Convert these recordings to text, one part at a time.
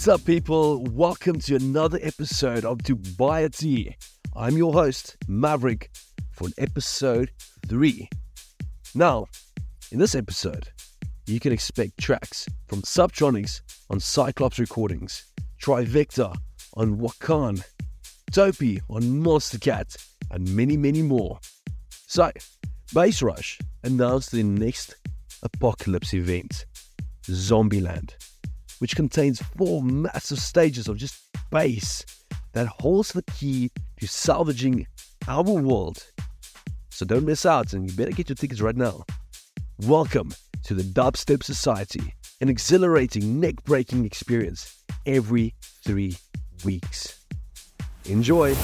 What's up, people? Welcome to another episode of Dubiety. I'm your host, MVRIK, for episode 3. Now, in this episode, you can expect tracks from Subtronics on Cyclops Recordings, Trivecta on Wakaan, Topi on Monstercat, and many, many more. So, Bassrush announced the next apocalypse event, Zombieland, which contains four massive stages of just bass that holds the key to salvaging our world. So don't miss out and you better get your tickets right now. Welcome to the Dubstep Society, an exhilarating, neck breaking experience every three weeks. Enjoy!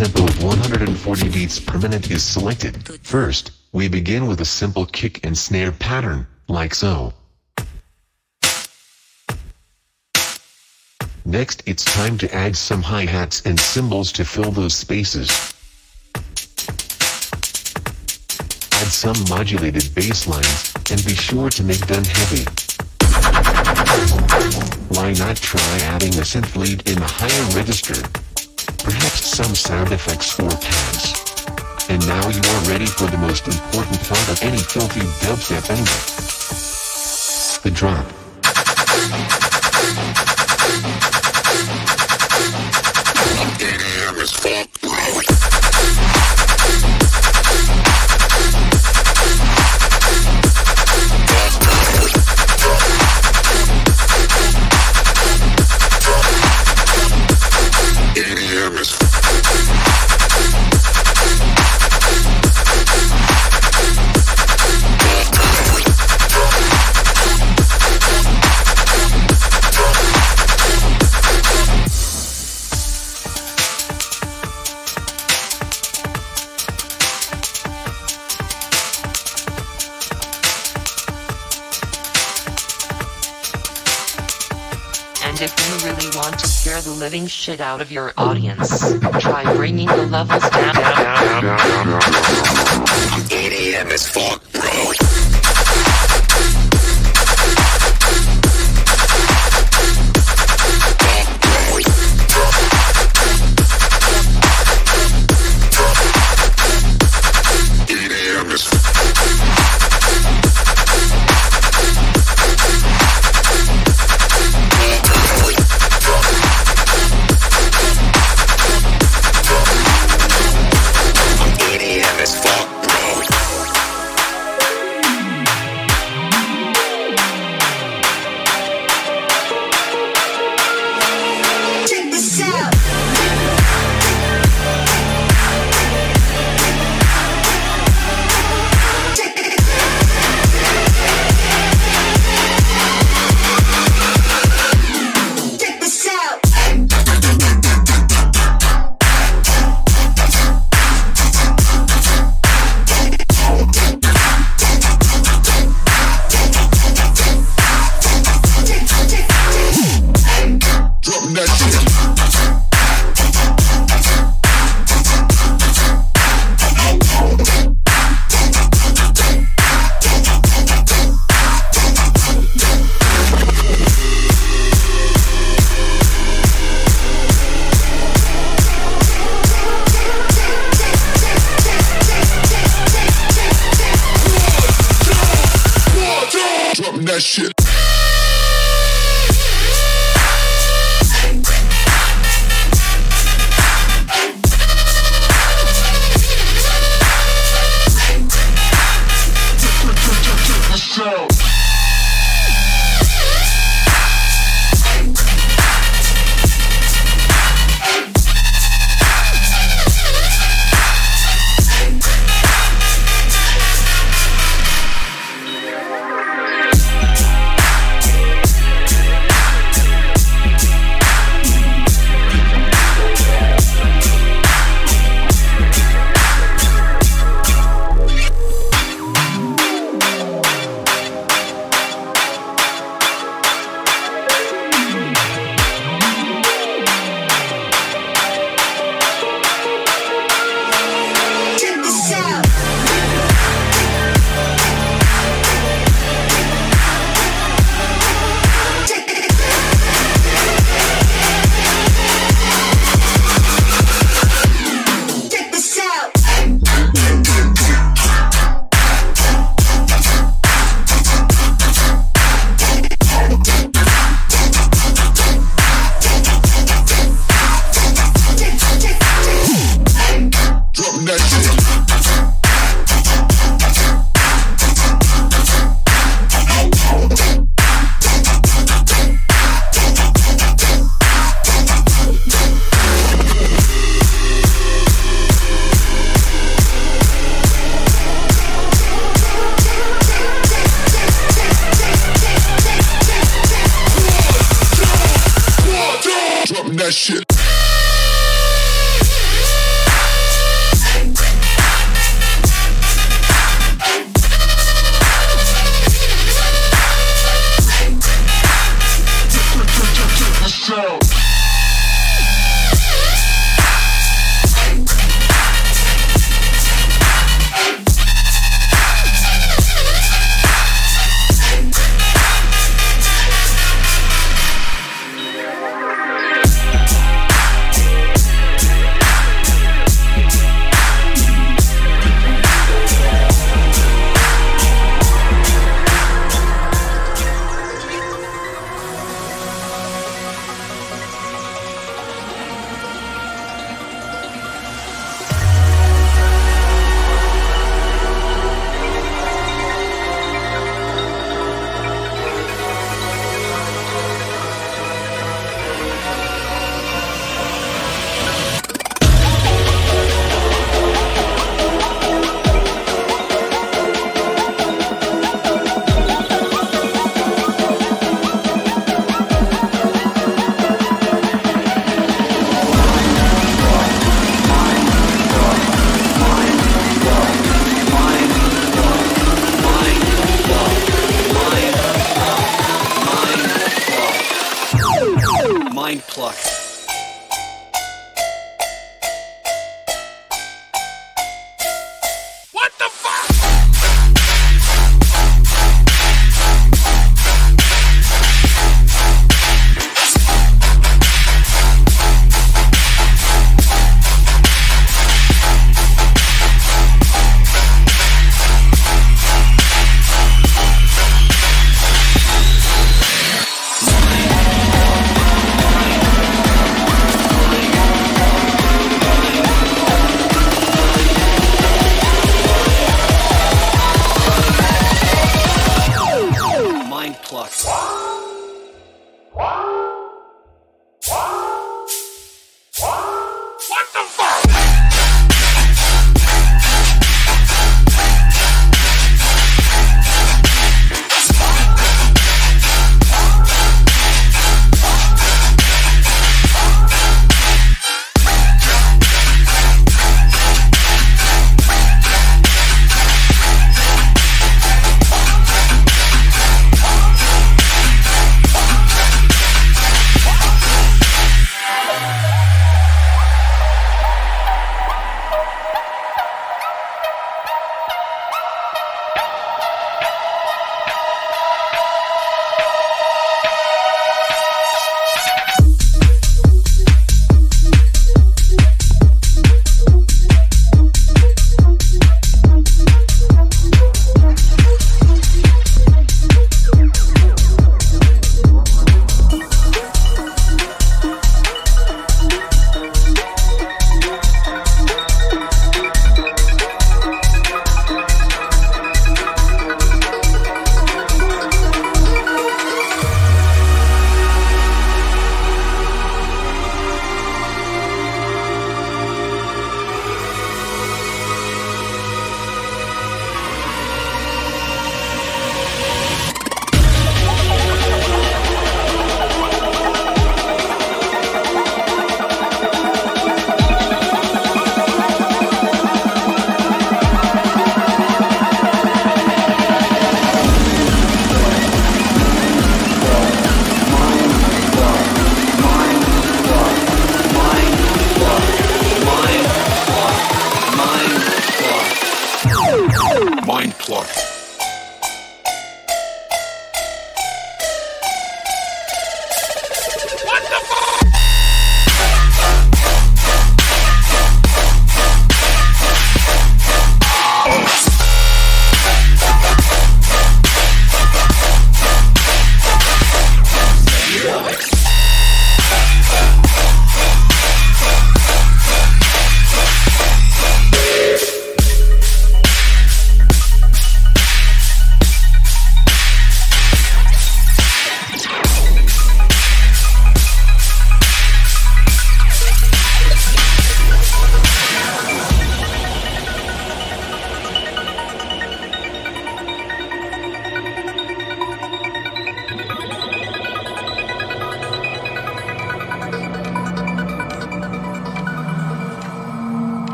Tempo of 140 beats per minute is selected. First, we begin with a simple kick and snare pattern, like so. Next it's time to add some hi-hats and cymbals to fill those spaces. Add some modulated bass lines, and be sure to make them heavy. Why not try adding a synth lead in a higher register? Some sound effects or pads. And now you are ready for the most important part of any filthy dubstep angle. The drop. And living shit out of your audience, try bringing the levels down. EDM is fuck, bro.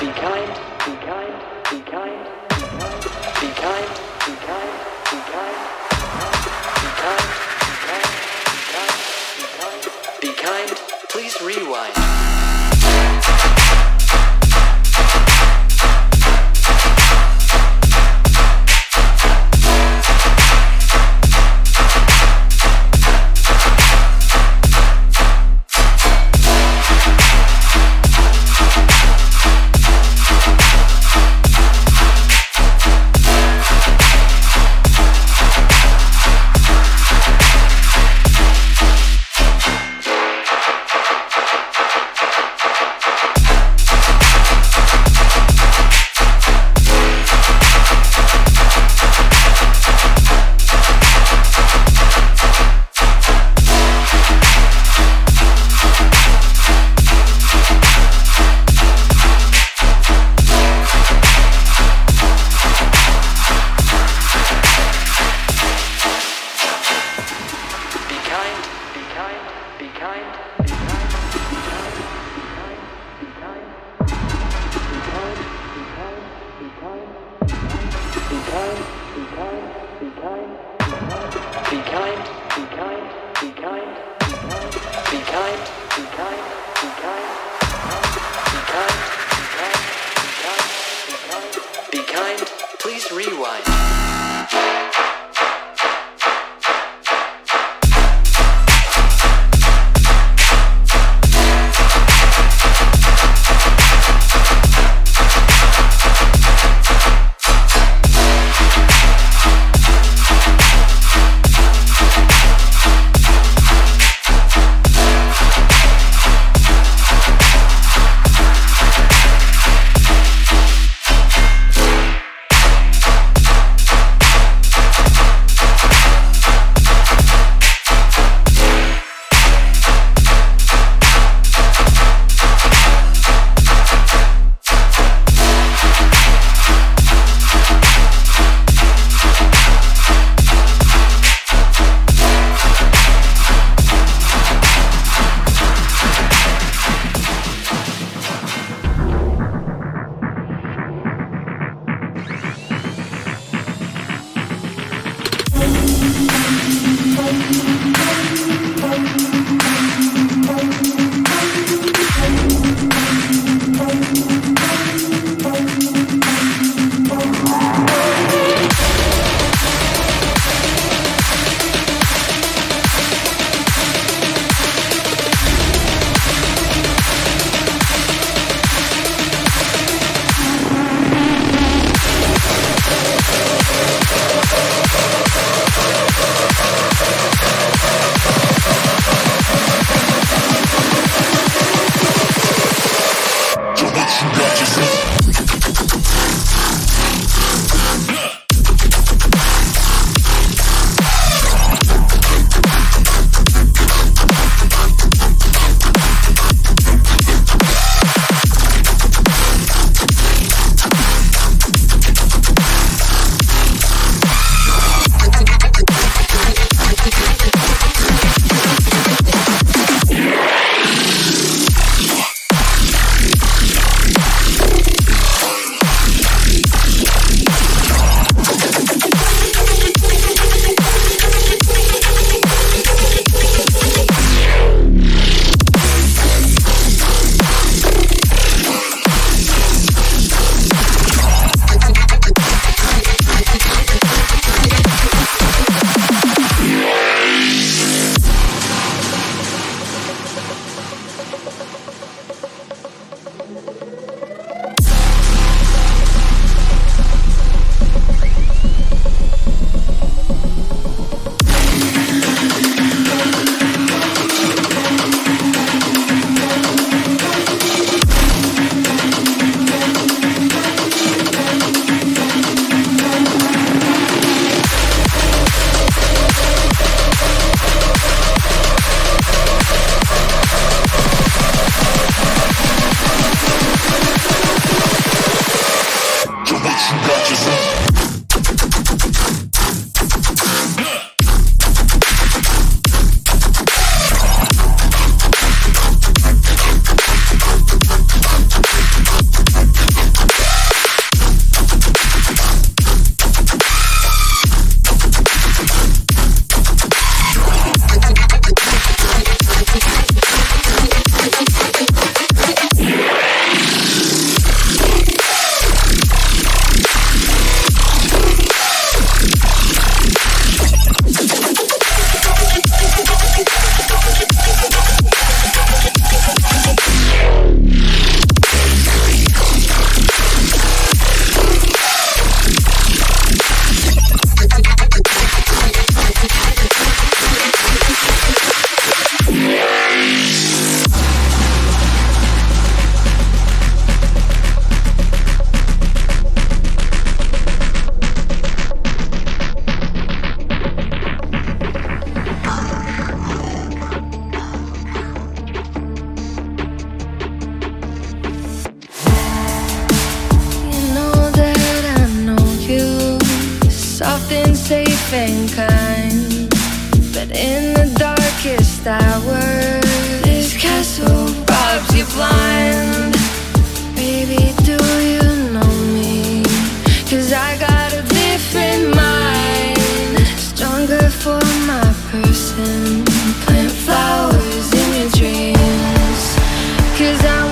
Be kind, be kind, be kind, be kind, be kind, be kind, be kind, be kind, be kind, please rewind. Often safe and kind, but in the darkest hours, this castle robs you blind. Baby, do you know me? Cause I got a different mind, stronger for my person. Plant flowers in your dreams, cause I'm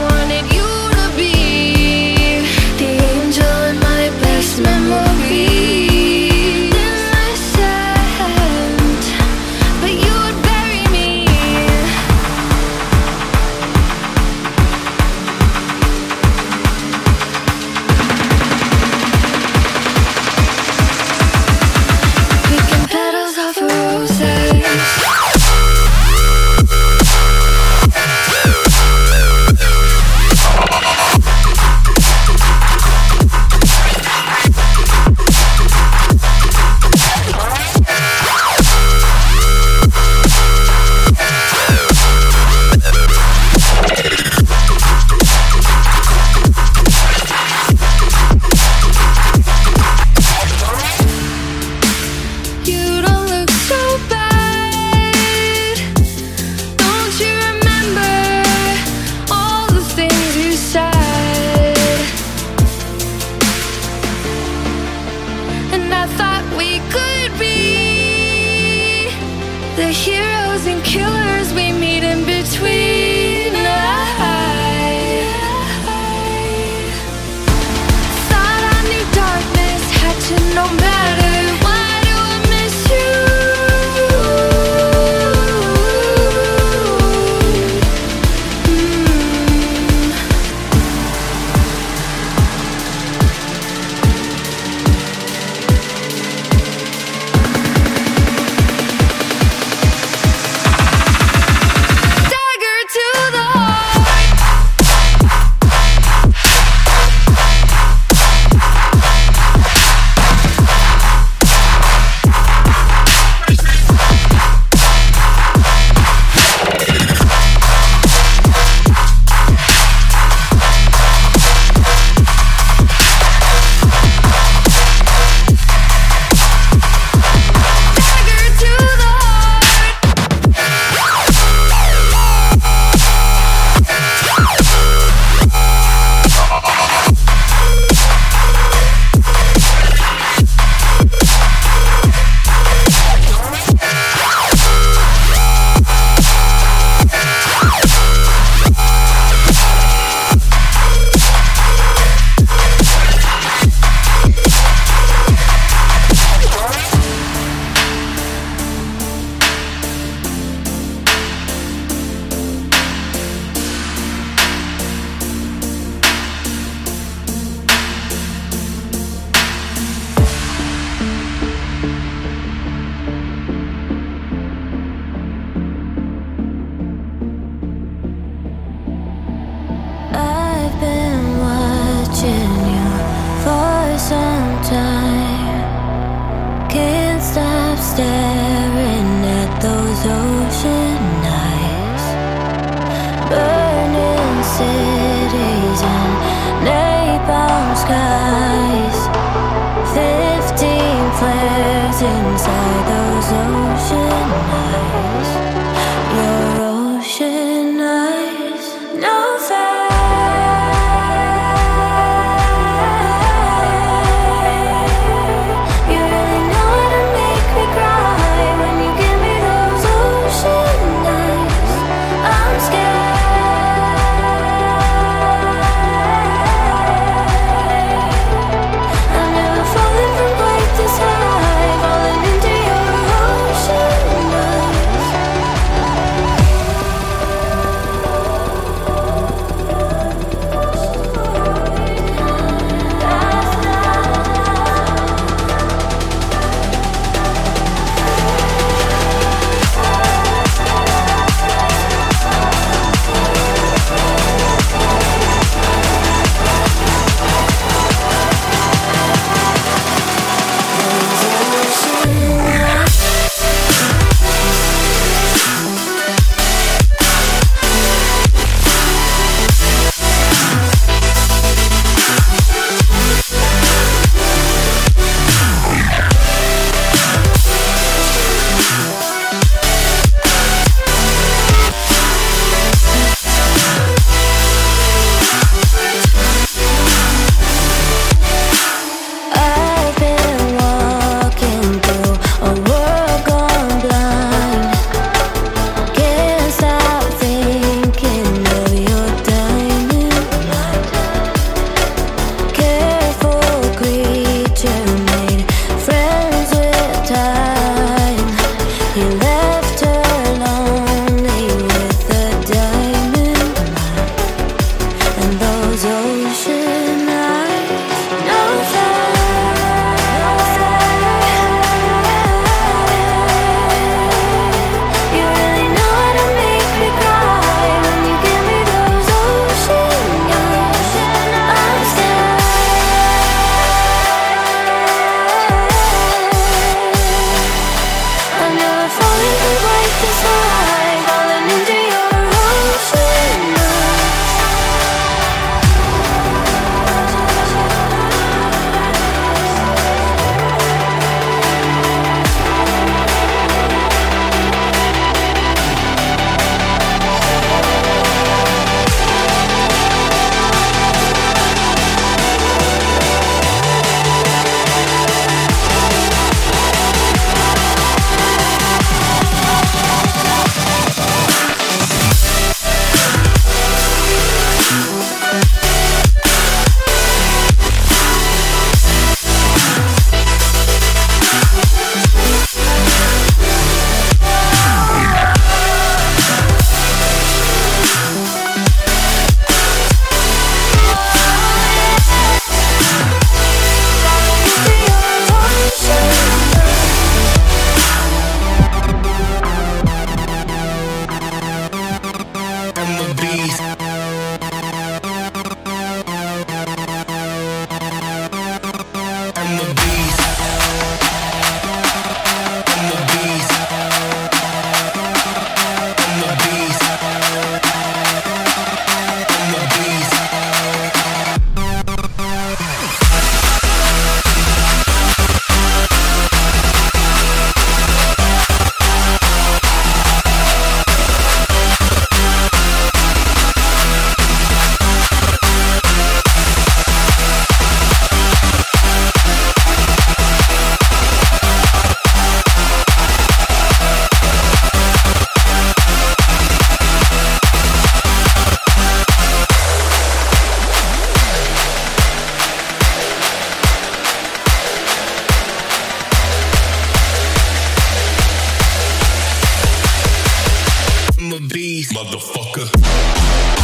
Show.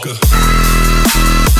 Thank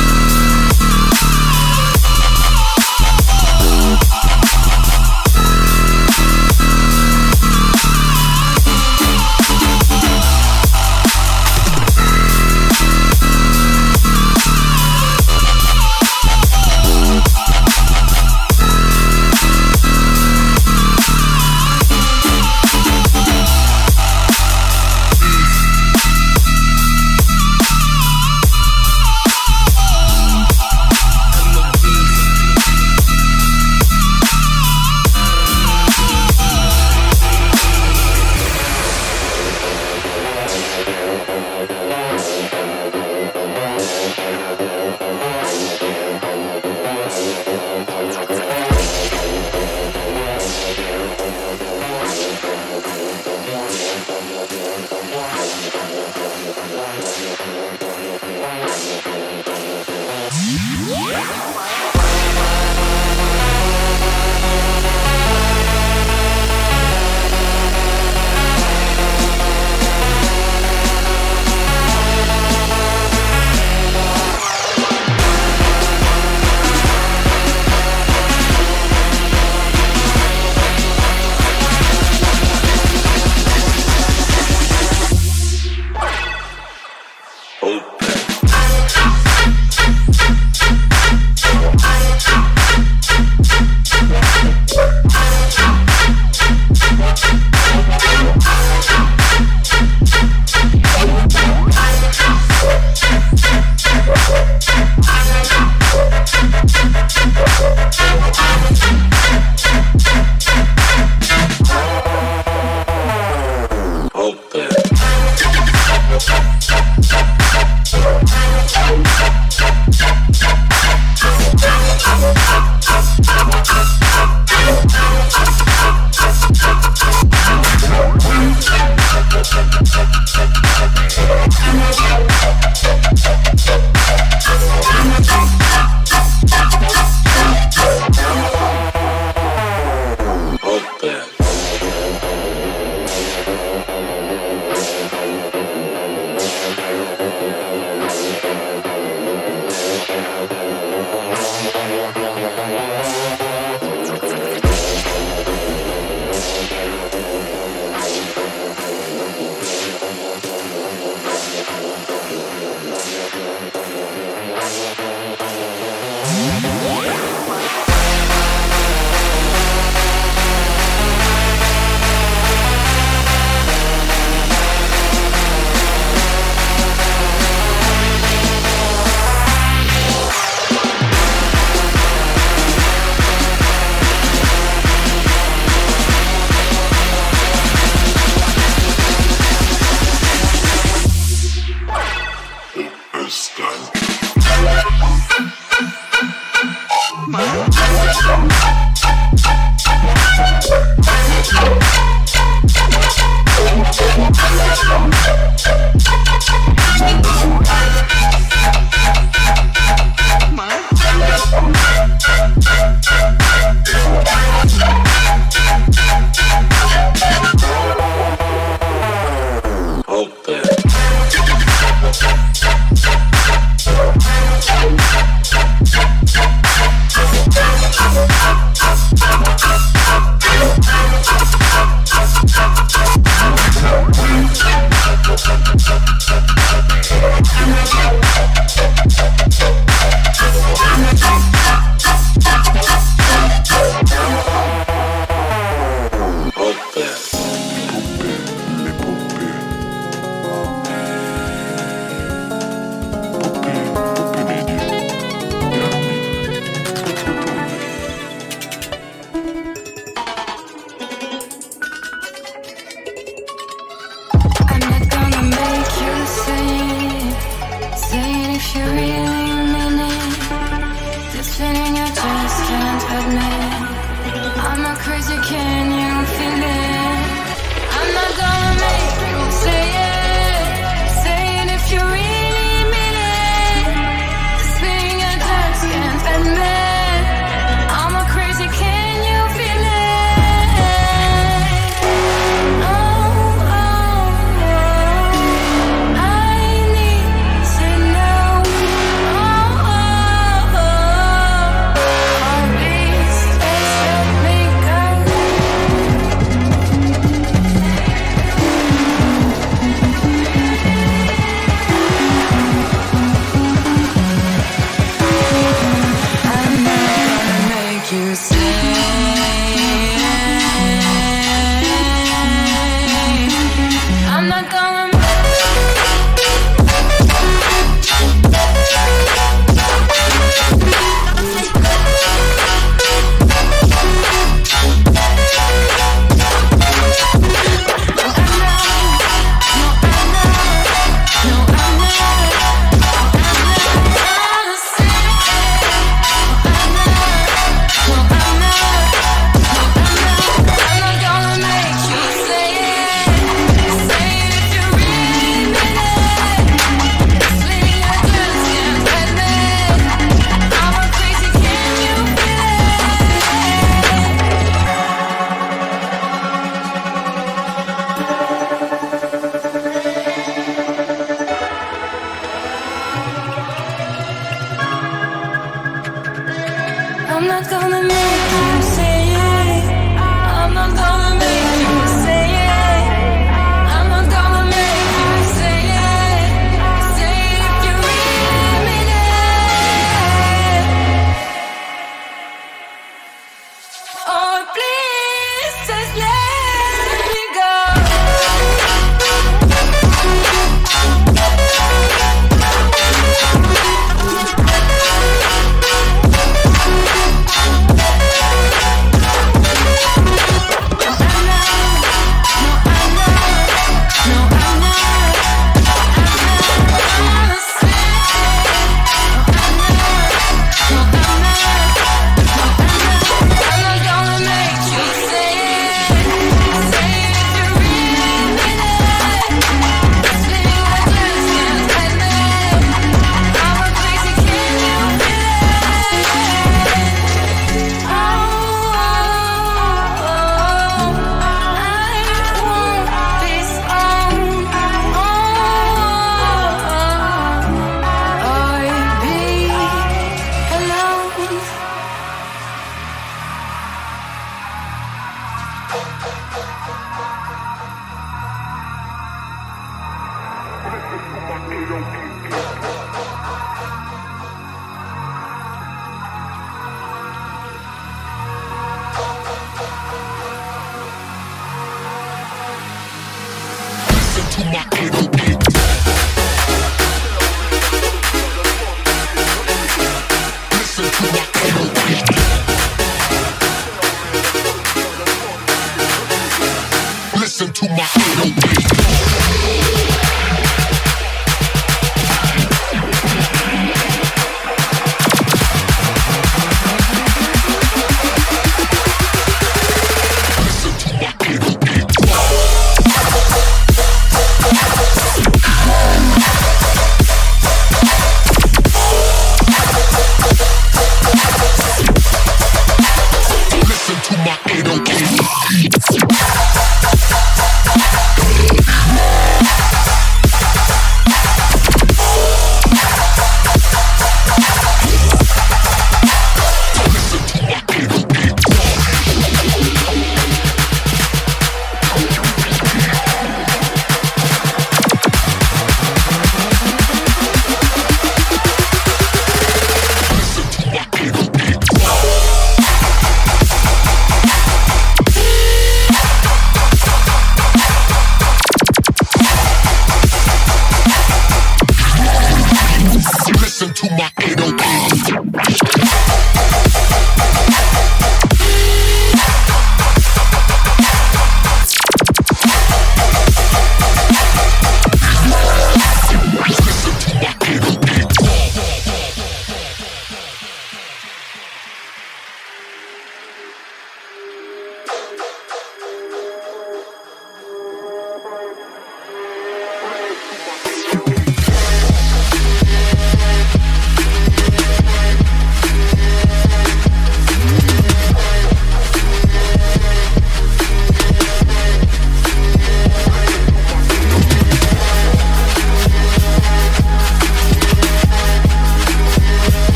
Listen to my Listen